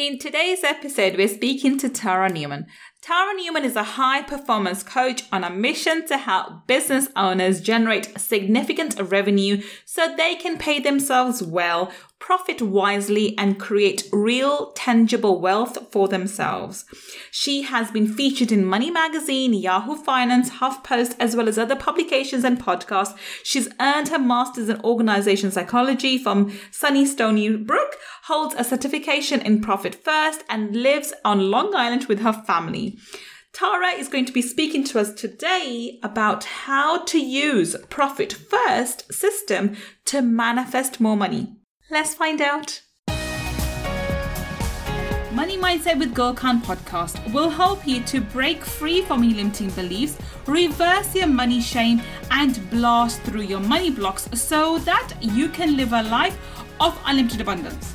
In today's episode, we're speaking to Tara Newman. Tara Newman is a high performance coach on a mission to help business owners generate significant revenue so they can pay themselves well profit wisely, and create real, tangible wealth for themselves. She has been featured in Money Magazine, Yahoo Finance, HuffPost, as well as other publications and podcasts. She's earned her master's in organization psychology from SUNY Stony Brook, holds a certification in Profit First, and lives on Long Island with her family. Tara is going to be speaking to us today about how to use Profit First system to manifest more money. Let's find out. Money Mindset with Gul Khan podcast will help you to break free from your limiting beliefs, reverse your money shame, and blast through your money blocks so that you can live a life of unlimited abundance.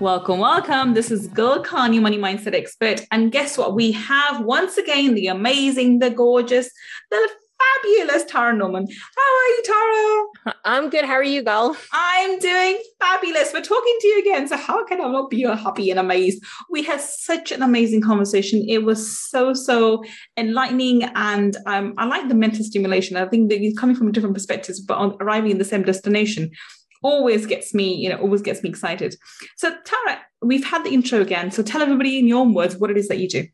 Welcome, welcome. This is Gul Khan, your money mindset expert. And guess what? We have once again the amazing, the gorgeous, the fabulous Tara Newman. How are you, Tara? I'm good. How are you, Gul? I'm doing fabulous. We're talking to you again. So how can I not be happy and amazed? We had such an amazing conversation. It was so, so enlightening. And um, I like the mental stimulation. I think that you're coming from different perspectives, but on arriving in the same destination always gets me, you know, always gets me excited. So Tara, we've had the intro again. So tell everybody in your own words what it is that you do.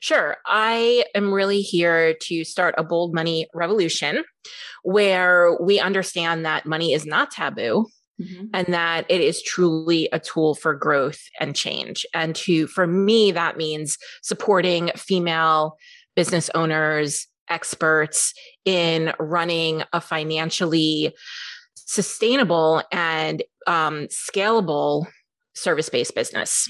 Sure. I am really here to start a bold money revolution where we understand that money is not taboo. Mm-hmm. and that it is truly a tool for growth and change. And to, for me, that means supporting female business owners, experts in running a financially sustainable and um, scalable service based business.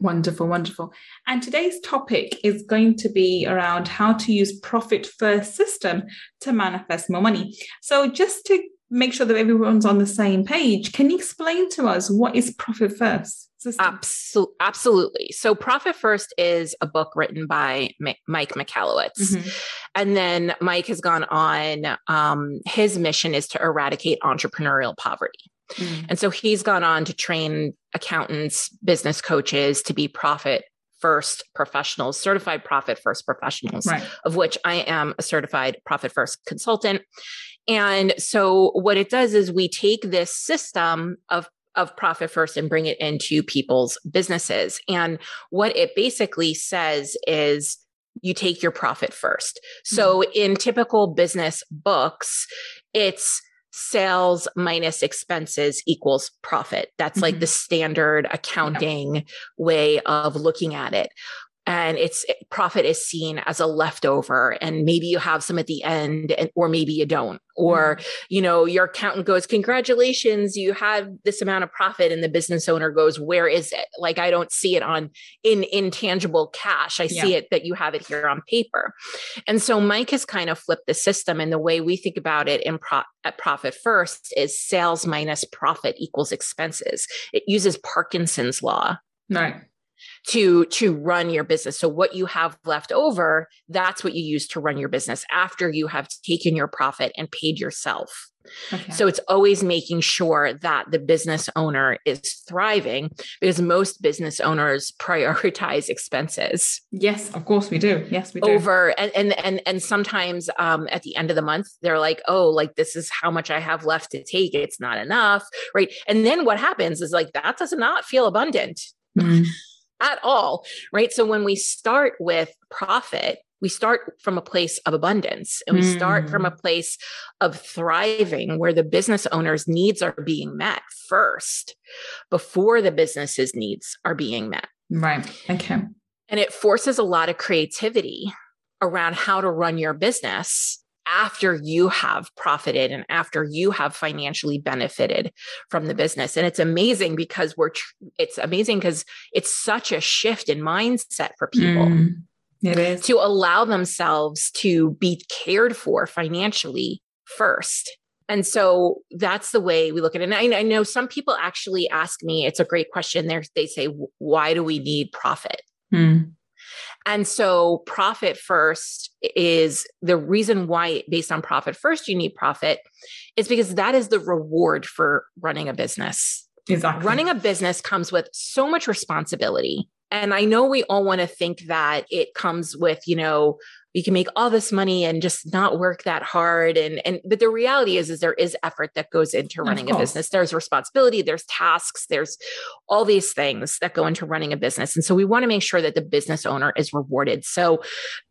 Wonderful, wonderful. And today's topic is going to be around how to use profit first system to manifest more money. So just to make sure that everyone's on the same page, can you explain to us what is profit first? Absol- absolutely. So, Profit First is a book written by M- Mike Michalowicz. Mm-hmm. And then Mike has gone on, um, his mission is to eradicate entrepreneurial poverty. Mm. And so he's gone on to train accountants, business coaches to be profit first professionals, certified profit first professionals, right. of which I am a certified profit first consultant. And so what it does is we take this system of of profit first and bring it into people's businesses. And what it basically says is you take your profit first. So mm-hmm. in typical business books, it's sales minus expenses equals profit. That's mm-hmm. like the standard accounting yeah. way of looking at it and it's profit is seen as a leftover and maybe you have some at the end and or maybe you don't or mm-hmm. you know your accountant goes congratulations you have this amount of profit and the business owner goes where is it? Like i don't see it on in intangible cash. I yeah. see it that you have it here on paper. And so mike has kind of flipped the system and the way we think about it in pro- at profit first is sales minus profit equals expenses. It uses parkinson's law. Right to to run your business. So what you have left over that's what you use to run your business after you have taken your profit and paid yourself. Okay. so it's always making sure that the business owner is thriving because most business owners prioritize expenses. Yes of course we do. Yes we do. Over and and and, and sometimes um, at the end of the month they're like oh like this is how much i have left to take. It's not enough. Right? And then what happens is like that does not feel abundant. Mm at all, right? So when we start with profit, we start from a place of abundance and we mm. start from a mm. place of thriving where the business owner's needs are being met first before the business's needs are being met. Right. Okay. And it forces a lot of creativity around how to run your business after you have profited and after you have financially benefited from the business and it's amazing because we're tr- it's amazing because it's such a shift in mindset for people mm. It is. To allow themselves to be cared for financially first. And so that's the way we look at it. And I, I know some people actually ask me, it's a great question. They're, they say, why do we need profit? Hmm. And so profit first is the reason why based on profit first you need profit is because that is the reward for running a business. Exactly. Running a business comes with so much responsibility. And I know we all want to think that it comes with, you know, you can make all this money and just not work that hard. And and but the reality is is there is effort that goes into running a business. There's responsibility there's tasks there's all these things that go into running a business. And so we want to make sure that the business owner is rewarded. So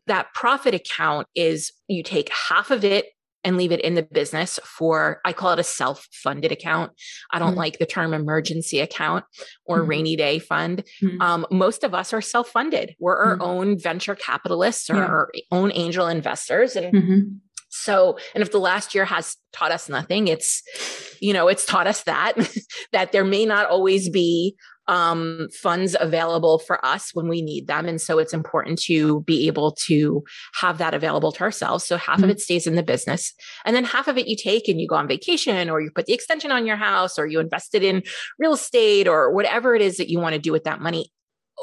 that profit account is you take half of it and leave it in the business for I call it a self-funded account. I don't mm-hmm. like the term emergency account or mm-hmm. rainy day fund. Mm-hmm. Um, most of us are self-funded. We're our mm-hmm. own venture capitalists or yeah. our own angel investors and mm-hmm. so and if the last year has taught us nothing it's you know it's taught us that that there may not always be um, funds available for us when we need them. And so it's important to be able to have that available to ourselves. So half mm-hmm. of it stays in the business, and then half of it you take and you go on vacation, or you put the extension on your house, or you invest it in real estate, or whatever it is that you want to do with that money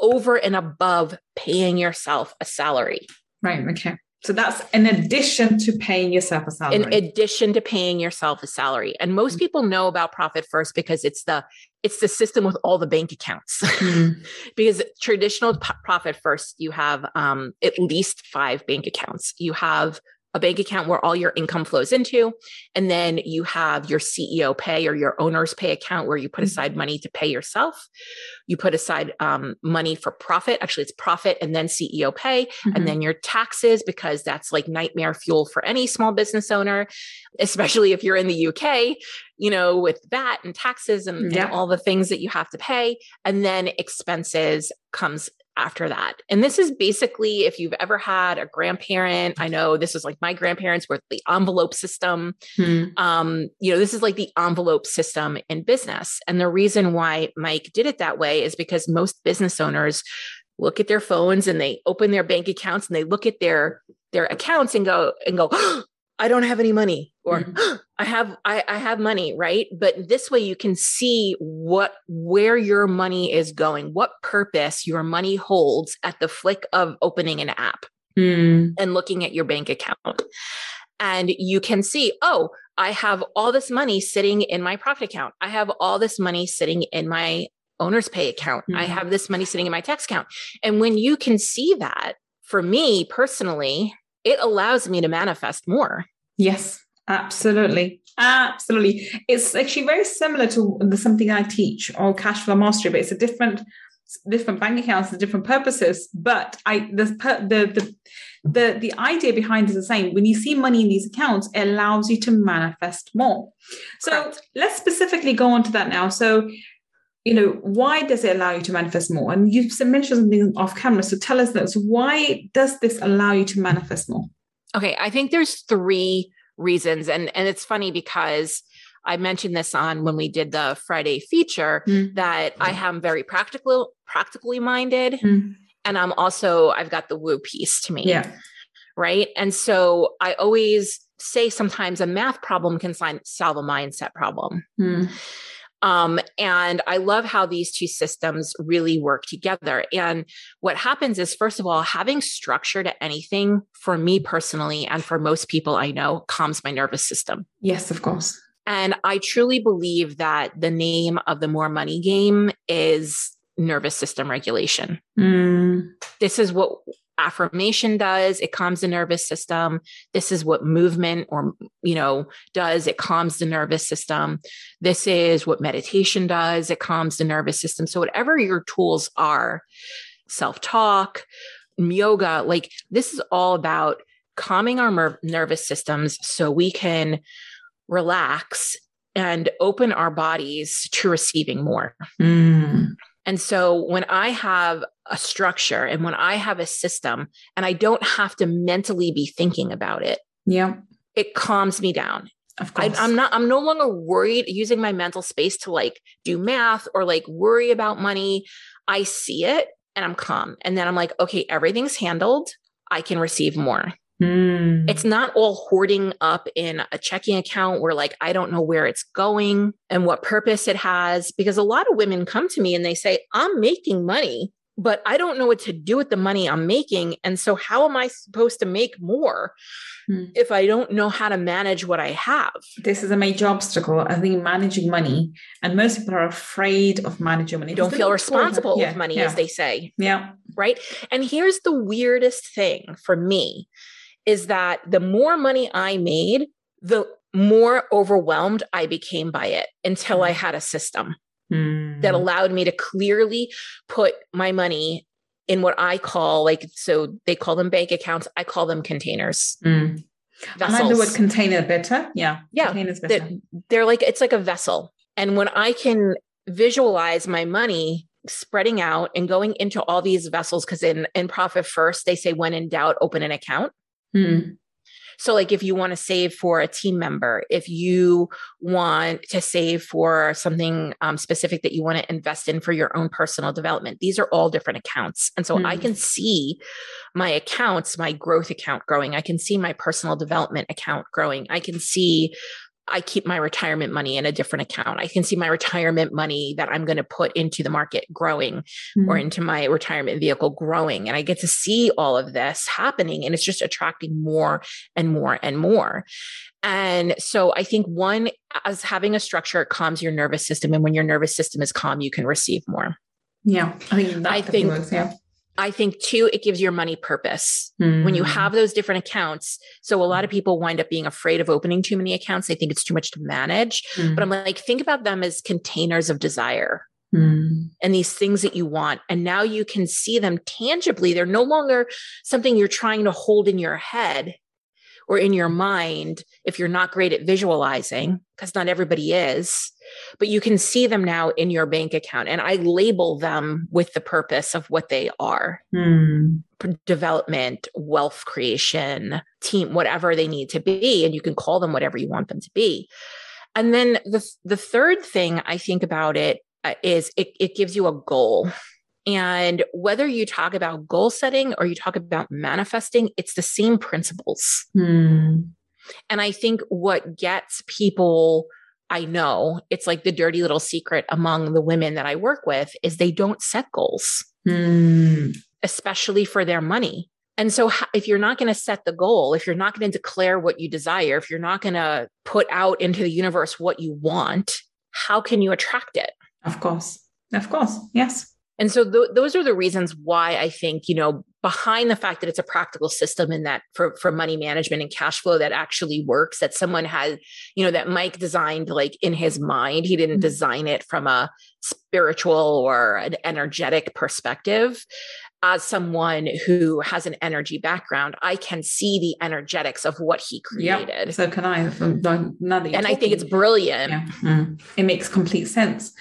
over and above paying yourself a salary. Right. Okay. So that's in addition to paying yourself a salary. In addition to paying yourself a salary. And most mm-hmm. people know about profit first because it's the it's the system with all the bank accounts. Mm-hmm. because traditional p- profit first, you have um, at least five bank accounts. You have a bank account where all your income flows into. And then you have your CEO pay or your owner's pay account where you put mm-hmm. aside money to pay yourself. You put aside um, money for profit. Actually, it's profit and then CEO pay, mm-hmm. and then your taxes, because that's like nightmare fuel for any small business owner, especially if you're in the UK, you know, with VAT and taxes and, yeah. and all the things that you have to pay. And then expenses comes after that. And this is basically if you've ever had a grandparent, I know this is like my grandparents were the envelope system. Hmm. Um, you know, this is like the envelope system in business. And the reason why Mike did it that way is because most business owners look at their phones and they open their bank accounts and they look at their their accounts and go and go I don't have any money or mm-hmm. I have I, I have money, right? But this way you can see what where your money is going, what purpose your money holds at the flick of opening an app mm. and looking at your bank account. And you can see, oh, I have all this money sitting in my profit account. I have all this money sitting in my owner's pay account. Mm. I have this money sitting in my tax account. And when you can see that, for me personally, it allows me to manifest more. Yes, absolutely. Absolutely. It's actually very similar to the something I teach or cash flow mastery, but it's a different different bank accounts and different purposes. But I the the the the, the idea behind is the same. When you see money in these accounts, it allows you to manifest more. So Correct. let's specifically go on to that now. So you know, why does it allow you to manifest more? And you've mentioned something off camera. So tell us this. Why does this allow you to manifest more? Okay, I think there's three reasons and and it's funny because I mentioned this on when we did the Friday feature mm. that I am very practical practically minded mm. and I'm also I've got the woo piece to me. Yeah. Right? And so I always say sometimes a math problem can solve a mindset problem. Mm. Um, and I love how these two systems really work together. And what happens is, first of all, having structure to anything for me personally and for most people I know calms my nervous system. Yes, of course. And I truly believe that the name of the more money game is nervous system regulation. Mm. This is what affirmation does. It calms the nervous system. This is what movement or you know does. It calms the nervous system. This is what meditation does. It calms the nervous system. So whatever your tools are self-talk yoga like this is all about calming our mer- nervous systems so we can relax and open our bodies to receiving more. Mm. And so when I have a structure and when I have a system and I don't have to mentally be thinking about it, yeah, it calms me down. Of course. I, am not, I'm no longer worried using my mental space to like do math or like worry about money. I see it and I'm calm. And then I'm like, okay, everything's handled. I can receive more. Mm. It's not all hoarding up in a checking account where, like, I don't know where it's going and what purpose it has. Because a lot of women come to me and they say, I'm making money, but I don't know what to do with the money I'm making. And so, how am I supposed to make more Hmm. if I don't know how to manage what I have? This is a major obstacle. I think managing money, and most people are afraid of managing money. Don't feel responsible sure. with money, yeah. as they say. Yeah. right? And here's the weirdest thing for me is that the more money I made, the more overwhelmed I became by it until I had a system Mm. that allowed me to clearly put my money in what I call like so they call them bank accounts, I call them containers. Mm. I like the word container better. Yeah. Yeah, Containers better. That they're like it's like a vessel. And when I can visualize my money spreading out and going into all these vessels because in in profit first they say when in doubt open an account Mm. So, like, if you want to save for a team member, if you want to save for something um, specific that you want to invest in for your own personal development, these are all different accounts. And so I Mm. can see my accounts, my growth account growing. I can see my personal development account growing. I can see I keep my retirement money in a different account. I can see my retirement money that I'm going to put into the market growing or Mm. into my retirement vehicle growing. And I get to see all of this happening and it's just attracting more and more and more. And so I think one, as having a structure, it calms your nervous system. And when your nervous system is calm, you can receive more. Yeah. I think that I think- Yeah. I think two, it gives your money purpose. When you Mm. have those different accounts, so a lot of people wind up being afraid of opening too many accounts. They think it's too much to manage. Mm. But I'm like, think about them as containers of desire. Mm. and these things that you want. And now you can see them tangibly. They're no longer something you're trying to hold in your head or in your mind if you're not great at visualizing, because not everybody is. But you can see them now in your bank account. And I label them with the purpose of what they are Mm. p- development, wealth creation, team, whatever they need to be. And you can call them whatever you want them to be. And then the, the third thing I think about it uh, it, it gives you a goal. And whether you talk about goal setting or you talk about manifesting, it's the same principles. Mm. And I think what gets people, I know it's like the dirty little secret among the women that I work with is they don't set goals Mm. especially for their money. And so, if you're not going to set the goal, if you're not going to declare what you desire, if you're not going to put out into the universe what you want, how can you attract it? Of course. Of course. Yes. And so, th- those are the reasons why I think, you know, behind the fact that it's a practical system and that for, for money management and cash flow that actually works, that someone has, you know, that Mike designed like in his mind. He didn't Mhm. design it from a spiritual or an energetic perspective. As someone who has an energy background, I can see the energetics of what he created. So can I. From now now that you're And I think it's brilliant. Yeah. Mm. It makes complete sense.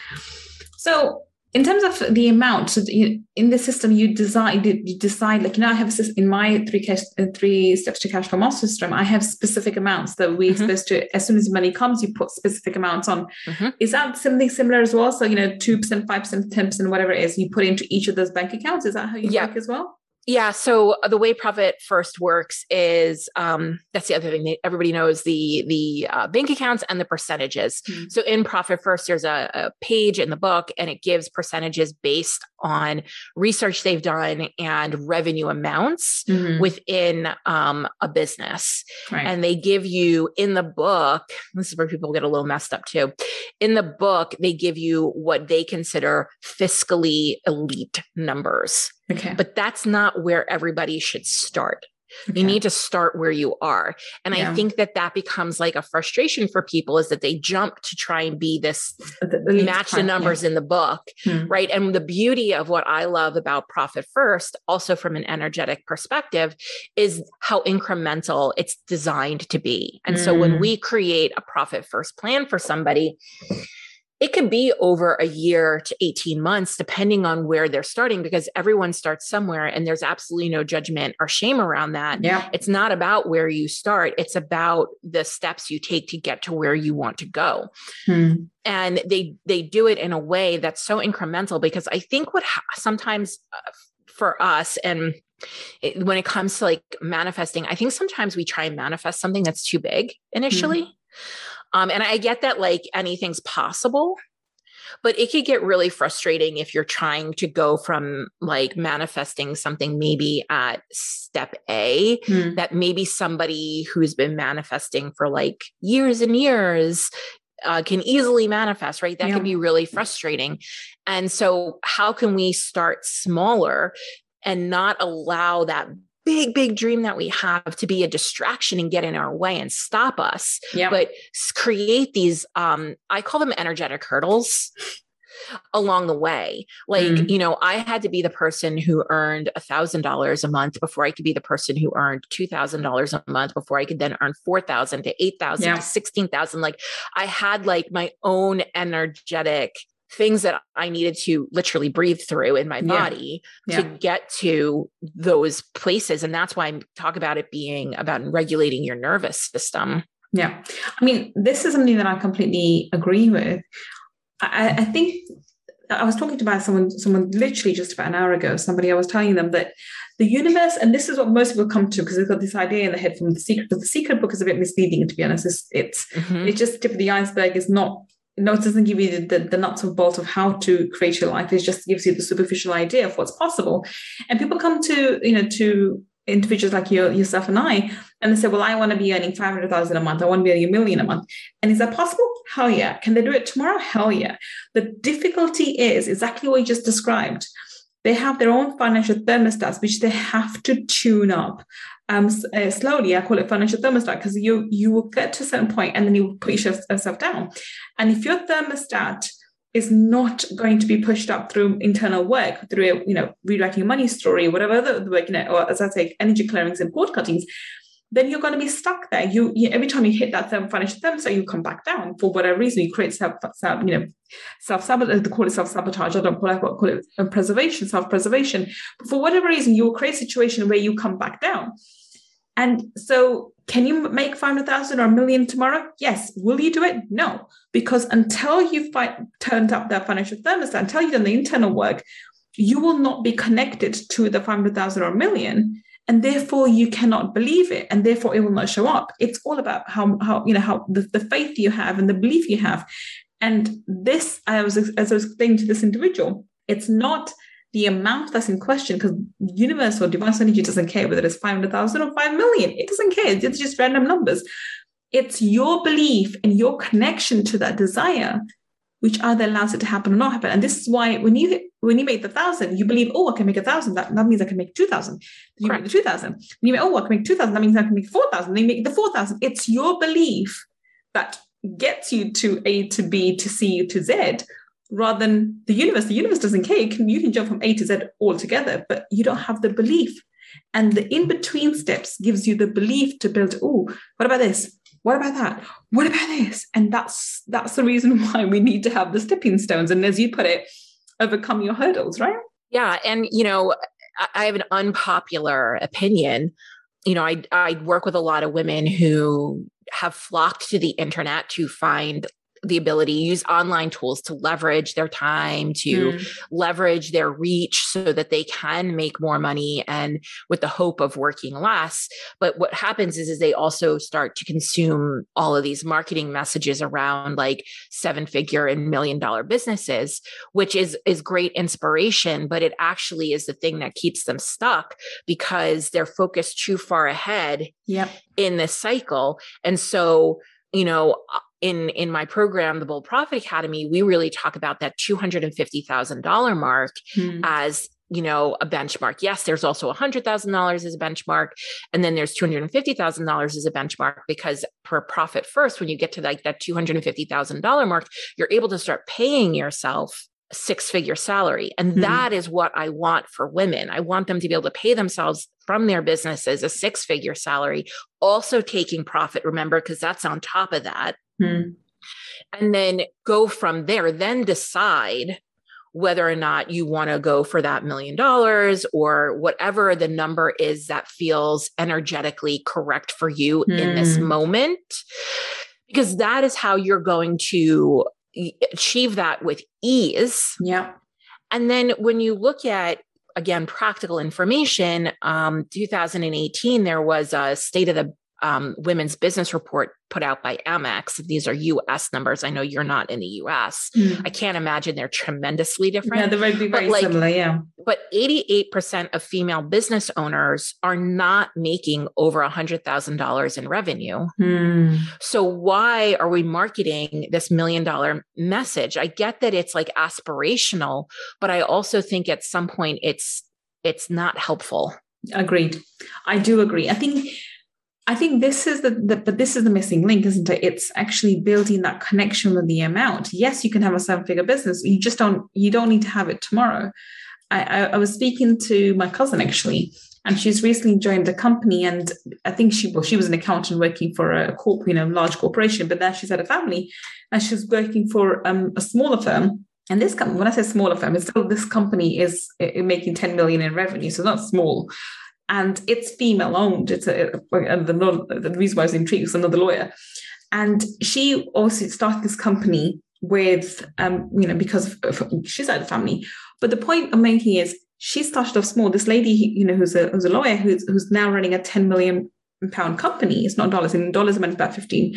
So, in terms of the amount, so you, in the system, you decide you decide like you know I have a system in my three cash uh, three steps to cash flow master system. I have specific amounts that we're Mhm. supposed to as soon as money comes, you put specific amounts on. Mhm. Is that something similar as well? So you know, two percent, five percent, ten percent, whatever it is, you put into each of those bank accounts. Is that how you Yeah. work as well? Yeah. So uh, the way Profit First works is um, that's the other thing that everybody knows the the uh, bank accounts and the percentages. Mhm. So in Profit First, there's a, a page in the book, and it gives percentages based on research they've done and revenue amounts Mhm. within um, a business. right. And they give you in the book, this is where people get a little messed up too. In the book, they give you what they consider fiscally elite numbers okay. but that's not where everybody should start. okay. You need to start where you are. And Yeah. I think that that becomes like a frustration for people is that they jump to try and be this The- match the time, yeah. numbers in the book, Hmm. right? And the beauty of what I love about Profit First, also from an energetic perspective, is how incremental it's designed to be. And so when Mm. we create a Profit First plan for somebody, it could be over a year to 18 months, depending on where they're starting, because everyone starts somewhere and there's absolutely no judgment or shame around that. Yeah. It's not about where you start, it's about the steps you take to get to where you want to go. Hmm. And they they do it in a way that's so incremental because I think what ha- sometimes uh, for us and it, when it comes to like manifesting, I think sometimes we try and manifest something that's too big initially. Hmm um, and I get that like anything's possible, but it could get really frustrating if you're trying to go from like manifesting something maybe at step A Hmm. that maybe somebody who's been manifesting for like years and years uh, can easily manifest, right? That Yeah. can be really frustrating. And so, how can we start smaller and not allow that big, big dream that we have to be a distraction and get in our way and stop us? Yeah. But create these, um, I call them energetic hurdles along the way. Like, Mm. you know, I had to be the person who earned a thousand dollars a month before I could be the person who earned two thousand dollars a month before I could then earn four thousand to eight thousand Yeah. to sixteen thousand. Like I had like my own energetic things that I needed to literally breathe through in my body Yeah. to get to those places. And that's why I talk about it being about regulating your nervous system. Yeah. I mean, this is something that I completely agree with. I, I think I was talking to someone, someone literally just about an hour ago, somebody I was telling them that the universe, and this is what most people come to because they've got this idea in their head from the secret, but the secret book is a bit misleading, to be honest. It's, it's, Mhm. it's just tip of the iceberg is not no, it doesn't give you the, the, the nuts and bolts of how to create your life. It just gives you the superficial idea of what's possible. And people come to, you know, to individuals like you, yourself and I, and they say, well, I want to be earning 500,000 a month. I want to be earning a million a month. And is that possible? Hell yeah. Can they do it tomorrow? Hell yeah. The difficulty is exactly what you just described. They have their own financial thermostats, which they have to tune up um, uh, slowly. I call it financial thermostat because you you will get to a certain point and then you will put yourself down. And if your thermostat is not going to be pushed up through internal work, through you know rewriting a money story, whatever the work, you know, or as I say, energy clearings and cord cuttings, then you're going to be stuck there. You, you every time you hit that therm, financial thermostat, you come back down for whatever reason. You create self, self you know, self sabotage. They call it self sabotage. I don't call it call it um, preservation, self preservation. But for whatever reason, you will create a situation where you come back down. And so, can you make five hundred thousand or a million tomorrow? Yes. Will you do it? No, because until you've fi- turned up that financial thermostat, until you've done the internal work, you will not be connected to the five hundred thousand or a million and therefore you cannot believe it and therefore it will not show up it's all about how how you know how the, the faith you have and the belief you have and this i was as i was explaining to this individual it's not the amount that's in question because universe or divine energy doesn't care whether it's 500000 or 5 million it doesn't care it's just random numbers it's your belief and your connection to that desire which either allows it to happen or not happen. And this is why when you when you make the thousand, you believe, oh, I can make a thousand. That, that means I can make two thousand. You make the two thousand. When you make, oh, I can make two thousand. That means I can make four thousand. They make the four thousand. It's your belief that gets you to A to B to C to Z, rather than the universe. The universe doesn't care. You can you can jump from A to Z altogether, but you don't have the belief. And the in between steps gives you the belief to build. Oh, what about this? what about that what about this and that's that's the reason why we need to have the stepping stones and as you put it overcome your hurdles right yeah and you know i have an unpopular opinion you know i i work with a lot of women who have flocked to the internet to find the ability to use online tools to leverage their time to mm. leverage their reach so that they can make more money and with the hope of working less but what happens is is they also start to consume all of these marketing messages around like seven figure and million dollar businesses which is is great inspiration but it actually is the thing that keeps them stuck because they're focused too far ahead yep. in this cycle and so you know in in my program the bold profit academy we really talk about that $250000 mark Hmm. as you know a benchmark yes there's also $100000 as a benchmark and then there's $250000 as a benchmark because per profit first when you get to like that $250000 mark you're able to start paying yourself six figure salary. And Mhm. that is what I want for women. I want them to be able to pay themselves from their businesses a six figure salary, also taking profit, remember, because that's on top of that. Hmm. and then go from there, then decide whether or not you want to go for that million dollars or whatever the number is that feels energetically correct for you mm. in this hmm. moment. Because that is how you're going to achieve that with ease. Yeah. And then when you look at again practical information, um, 2018 there was a state of the um, women's business report put out by Amex. These are US numbers. I know you're not in the US. Mm. I can't imagine they're tremendously different. Yeah, they might be very like, similar. Yeah. But 88% of female business owners are not making over $100,000 in revenue. Mm. So why are we marketing this million dollar message? I get that it's like aspirational, but I also think at some point it's it's not helpful. Agreed. I do agree. I think I think this is the, the, but this is the missing link, isn't it? It's actually building that connection with the amount. Yes, you can have a seven figure business. You just don't you don't need to have it tomorrow. I, I, I was speaking to my cousin actually, and she's recently joined a company, and I think she well, she was an accountant working for a corp, you know, large corporation, but now she's had a family, and she's working for um, a smaller firm. And this company, when I say smaller firm, it's still this company is making 10 million in revenue, so not small and it's female owned. It's a, a the, the reason why I was intrigued was another lawyer, and she also started this company with um you know because of, she's out of family. But the point I'm making is she started off small. This lady, you know, who's a who's a lawyer who's who's now running a 10 million pound company. It's not dollars. In dollars, it's about 15.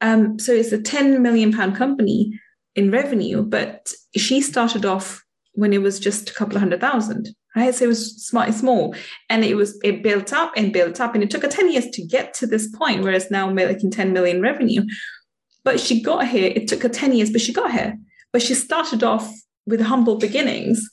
Um, so it's a 10 million pound company in revenue, but she started off when it was just a couple of hundred thousand right? So it was and small, and it was it built up and built up, and it took her ten years to get to this point, whereas now making ten million revenue. But she got here. It took her ten years, but she got here. But she started off with humble beginnings,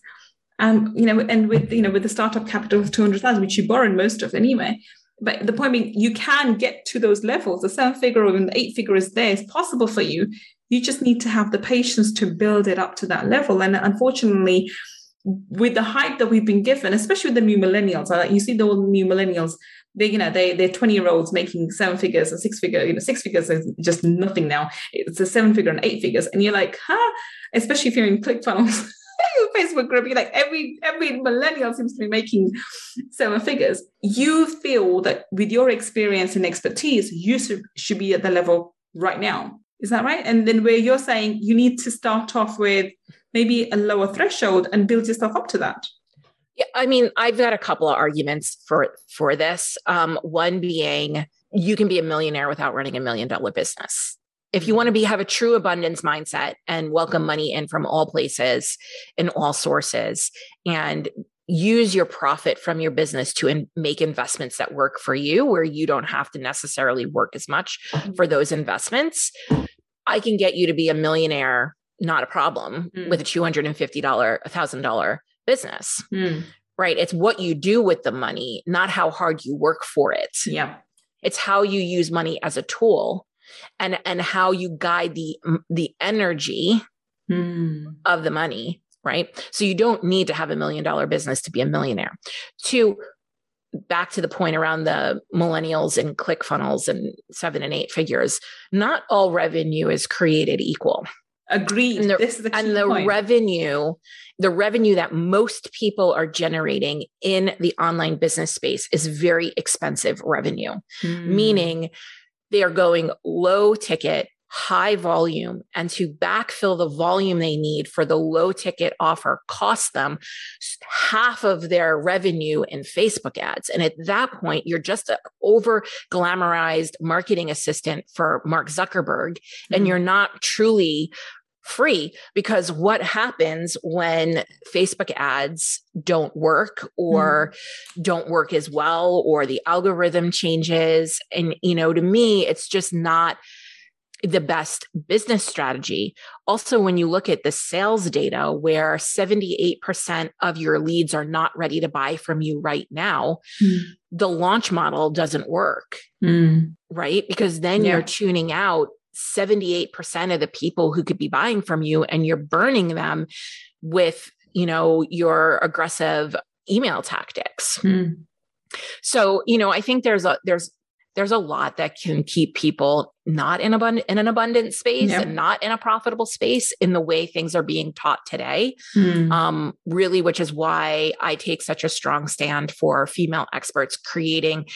um, you know, and with you know with the startup capital of two hundred thousand, which she borrowed most of anyway. But the point being, you can get to those levels. The seven figure or the eight figure is there. It's possible for you. You just need to have the patience to build it up to that level. And unfortunately, with the hype that we've been given, especially with the new millennials, uh, you see the new millennials, they, you know, they they're 20 year olds making seven figures or six figure, you know, six figures is just nothing now. It's a seven figure and eight figures. And you're like, huh? Especially if you're in ClickFunnels. Facebook group, you're like every every millennial seems to be making seven figures. You feel that with your experience and expertise, you should be at the level right now. Is that right? And then where you're saying you need to start off with maybe a lower threshold and build yourself up to that. Yeah i mean i've got a couple of arguments for for this. Um, one being you can be a millionaire without running a million dollar business. If you want to be have a true abundance mindset and welcome money in from all places and all sources and use your profit from your business to in, make investments that work for you where you don't have to necessarily work as much mm-hmm. for those investments i can get you to be a millionaire not a problem mm. with a $250, $1,000 business. Mm. Right. It's what you do with the money, not how hard you work for it. Yeah. It's how you use money as a tool and and how you guide the the energy mm. of the money, right? So you don't need to have a million dollar business to be a millionaire. To back to the point around the millennials and click funnels and seven and eight figures, not all revenue is created equal. Agreed. And the, this is the and the point. revenue, the revenue that most people are generating in the online business space is very expensive revenue, mm. meaning they are going low ticket, high volume, and to backfill the volume they need for the low ticket offer cost them half of their revenue in Facebook ads. And at that point, you're just an over glamorized marketing assistant for Mark Zuckerberg, mm. and you're not truly free because what happens when Facebook ads don't work or mm. don't work as well or the algorithm changes and you know to me it's just not the best business strategy. Also, when you look at the sales data, where 78% of your leads are not ready to buy from you right now, mm. the launch model doesn't work, mm. right? Because then yeah. you're tuning out 78% of the people who could be buying from you and you're burning them with you know your aggressive email tactics mm. so you know i think there's a there's there's a lot that can keep people not in abundant in an abundant space yep. and not in a profitable space in the way things are being taught today. Mm. Um, really, which is why I take such a strong stand for female experts creating.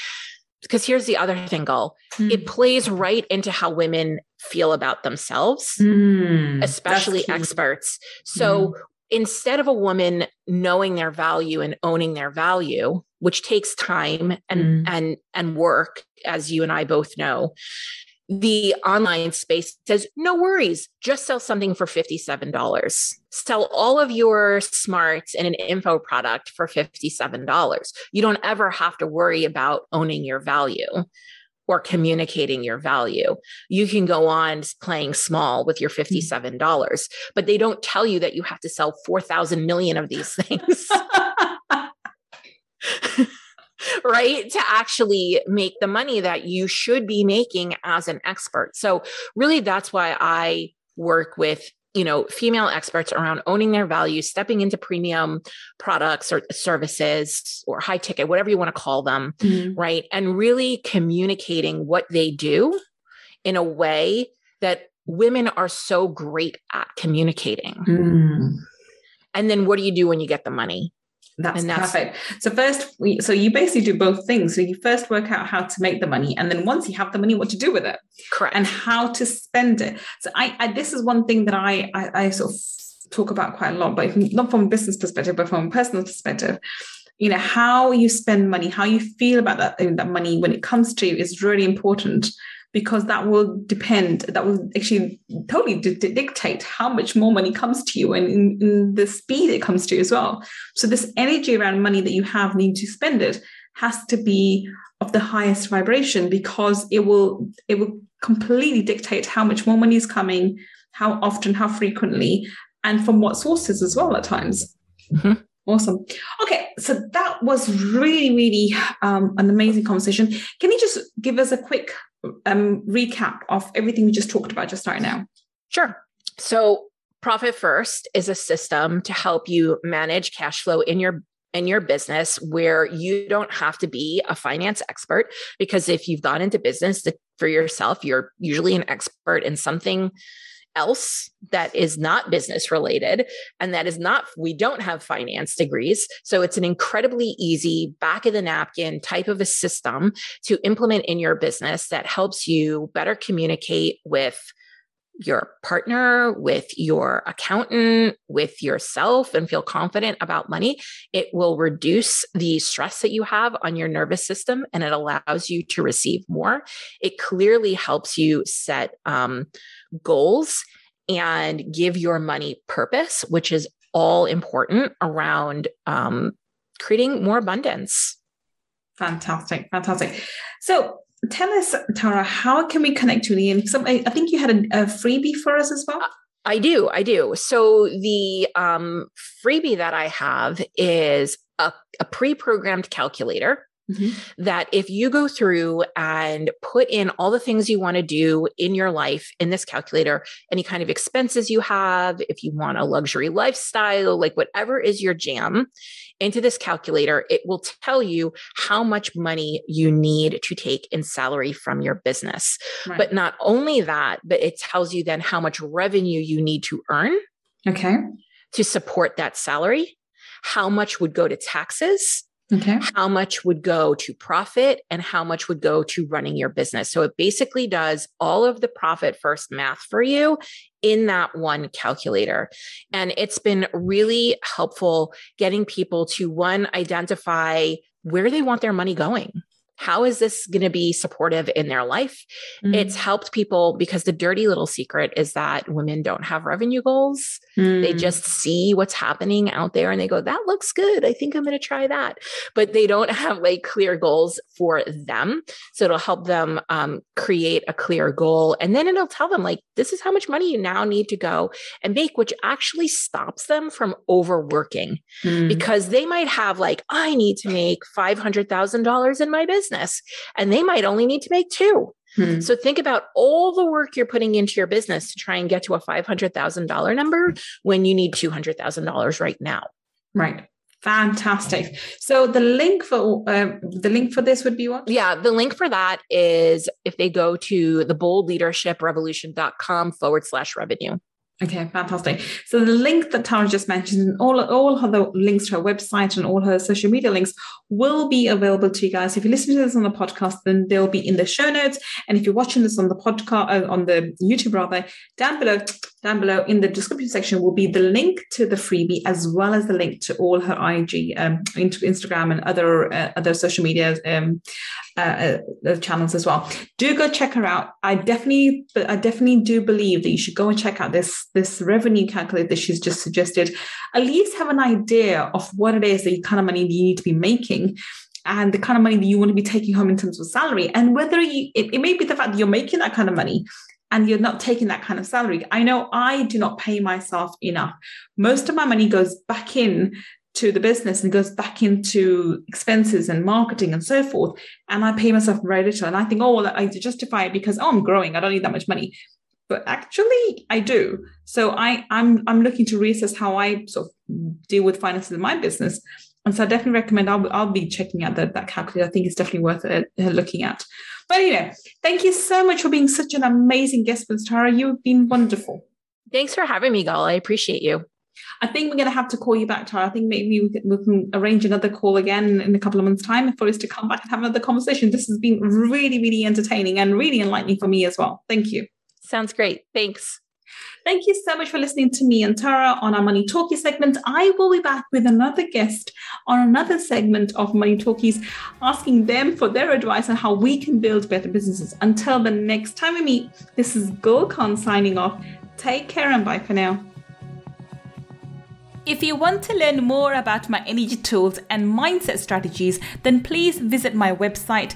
Because here's the other thing, Gul. Mm. It plays right into how women feel about themselves, mm. especially experts. So hmm instead of a woman knowing their value and owning their value which takes time and mm. and and work as you and I both know the online space says no worries just sell something for $57 sell all of your smarts in an info product for $57 you don't ever have to worry about owning your value or communicating your value. You can go on playing small with your $57, mm. but they don't tell you that you have to sell 4,000 million of these things. right? To actually make the money that you should be making as an expert. So, really, that's why I work with you know female experts around owning their value stepping into premium products or services or high ticket whatever you want to call them mm-hmm. right and really communicating what they do in a way that women are so great at communicating mm. and then what do you do when you get the money that's, that's, perfect. So first, we, so you basically do both things. So you first work out how to make the money, and then once you have the money, what to do with it, correct, and how to spend it. So I, I this is one thing that I, I, I sort of talk about quite a lot, but not from a business perspective, but from a personal perspective. You know how you spend money, how you feel about that that money when it comes to you is really important because that will depend, that will actually totally d- dictate how much more money comes to you and in, in, the speed it comes to you as well. So this energy around money that you have need to spend it has to be of the highest vibration because it will it will completely dictate how much more money is coming, how often, how frequently, and from what sources as well at times. Mm-hmm. Awesome. Okay, so that was really, really um, an amazing conversation. Can you just give us a quick um, recap of everything we just talked about just right now? Sure. So, Profit First is a system to help you manage cash flow in your in your business where you don't have to be a finance expert because if you've gone into business for yourself, you're usually an expert in something else that is not business related and that is not we don't have finance degrees. So it's an incredibly easy back of the napkin type of a system to implement in your business that helps you better communicate with your partner, with your accountant, with yourself, and feel confident about money, it will reduce the stress that you have on your nervous system and it allows you to receive more. It clearly helps you set um, goals and give your money purpose, which is all important around um, creating more abundance. Fantastic, fantastic. So, tell us, Tara, how can we connect with you? Some, I think you had a, a freebie for us as well. Uh, I do, I do. So the um, freebie that I have is a, a pre-programmed calculator. Mm-hmm. That if you go through and put in all the things you want to do in your life in this calculator, any kind of expenses you have, if you want a luxury lifestyle, like whatever is your jam, into this calculator, it will tell you how much money you need to take in salary from your business. Right. But not only that, but it tells you then how much revenue you need to earn. Okay. To support that salary, how much would go to taxes, Okay. How much would go to profit and how much would go to running your business? So it basically does all of the profit first math for you in that one calculator. And it's been really helpful getting people to one, identify where they want their money going how is this going to be supportive in their life? Mm. It's helped people because the dirty little secret is that women don't have revenue goals. Mm. They just see what's happening out there and they go, that looks good. I think I'm going to try that. But they don't have like clear goals for them. So it'll help them um, create a clear goal. And then it'll tell them, like, this is how much money you now need to go and make, which actually stops them from overworking mm. because they might have, like, I need to make $500,000 in my business business and they might only need to make two. Hmm. So think about all the work you're putting into your business to try and get to a $500,000 number when you need $200,000 right now. Right. Fantastic. So the link for um, the link for this would be what? Yeah, the link for that is if they go to the boldleadershiprevolution.com forward slash revenue. Okay, fantastic. So the link that Tara just mentioned, and all all her the links to her website and all her social media links will be available to you guys. If you listen to this on the podcast, then they'll be in the show notes. And if you're watching this on the podcast uh, on the YouTube rather, down below, down below in the description section will be the link to the freebie as well as the link to all her IG, um, Instagram, and other uh, other social media um, uh, uh, channels as well. Do go check her out. I definitely, I definitely do believe that you should go and check out this this revenue calculator that she's just suggested. At least have an idea of what it is the kind of money you need to be making and the kind of money that you want to be taking home in terms of salary and whether you it, it may be the fact that you're making that kind of money and you're not taking that kind of salary. I know I do not pay myself enough. Most of my money goes back in to the business and goes back into expenses and marketing and so forth. And I pay myself very little. And I think, oh, well, I justify it because, oh, I'm growing. I don't need that much money. But actually, I do. So I, I'm I'm looking to reassess how I sort of deal with finances in my business. And so I definitely recommend I'll, I'll be checking out the, that calculator. I think it's definitely worth it, uh, looking at. But anyway, thank you so much for being such an amazing guest. Tara. You've been wonderful. Thanks for having me, Gul. I appreciate you. I think we're going to have to call you back, Tara. I think maybe we can, we can, arrange another call again in a couple of months' time for us to come back and have another conversation. This has been really, really entertaining and really enlightening for me as well. Thank you. Sounds great. Thanks. Thank you so much for listening to me and Tara on our Money Talkie segment. I will be back with another guest on another segment of Money Talkies, asking them for their advice on how we can build better businesses. Until the next time we meet, this is Gul signing off. Take care and bye for now. If you want to learn more about my energy tools and mindset strategies, then please visit my website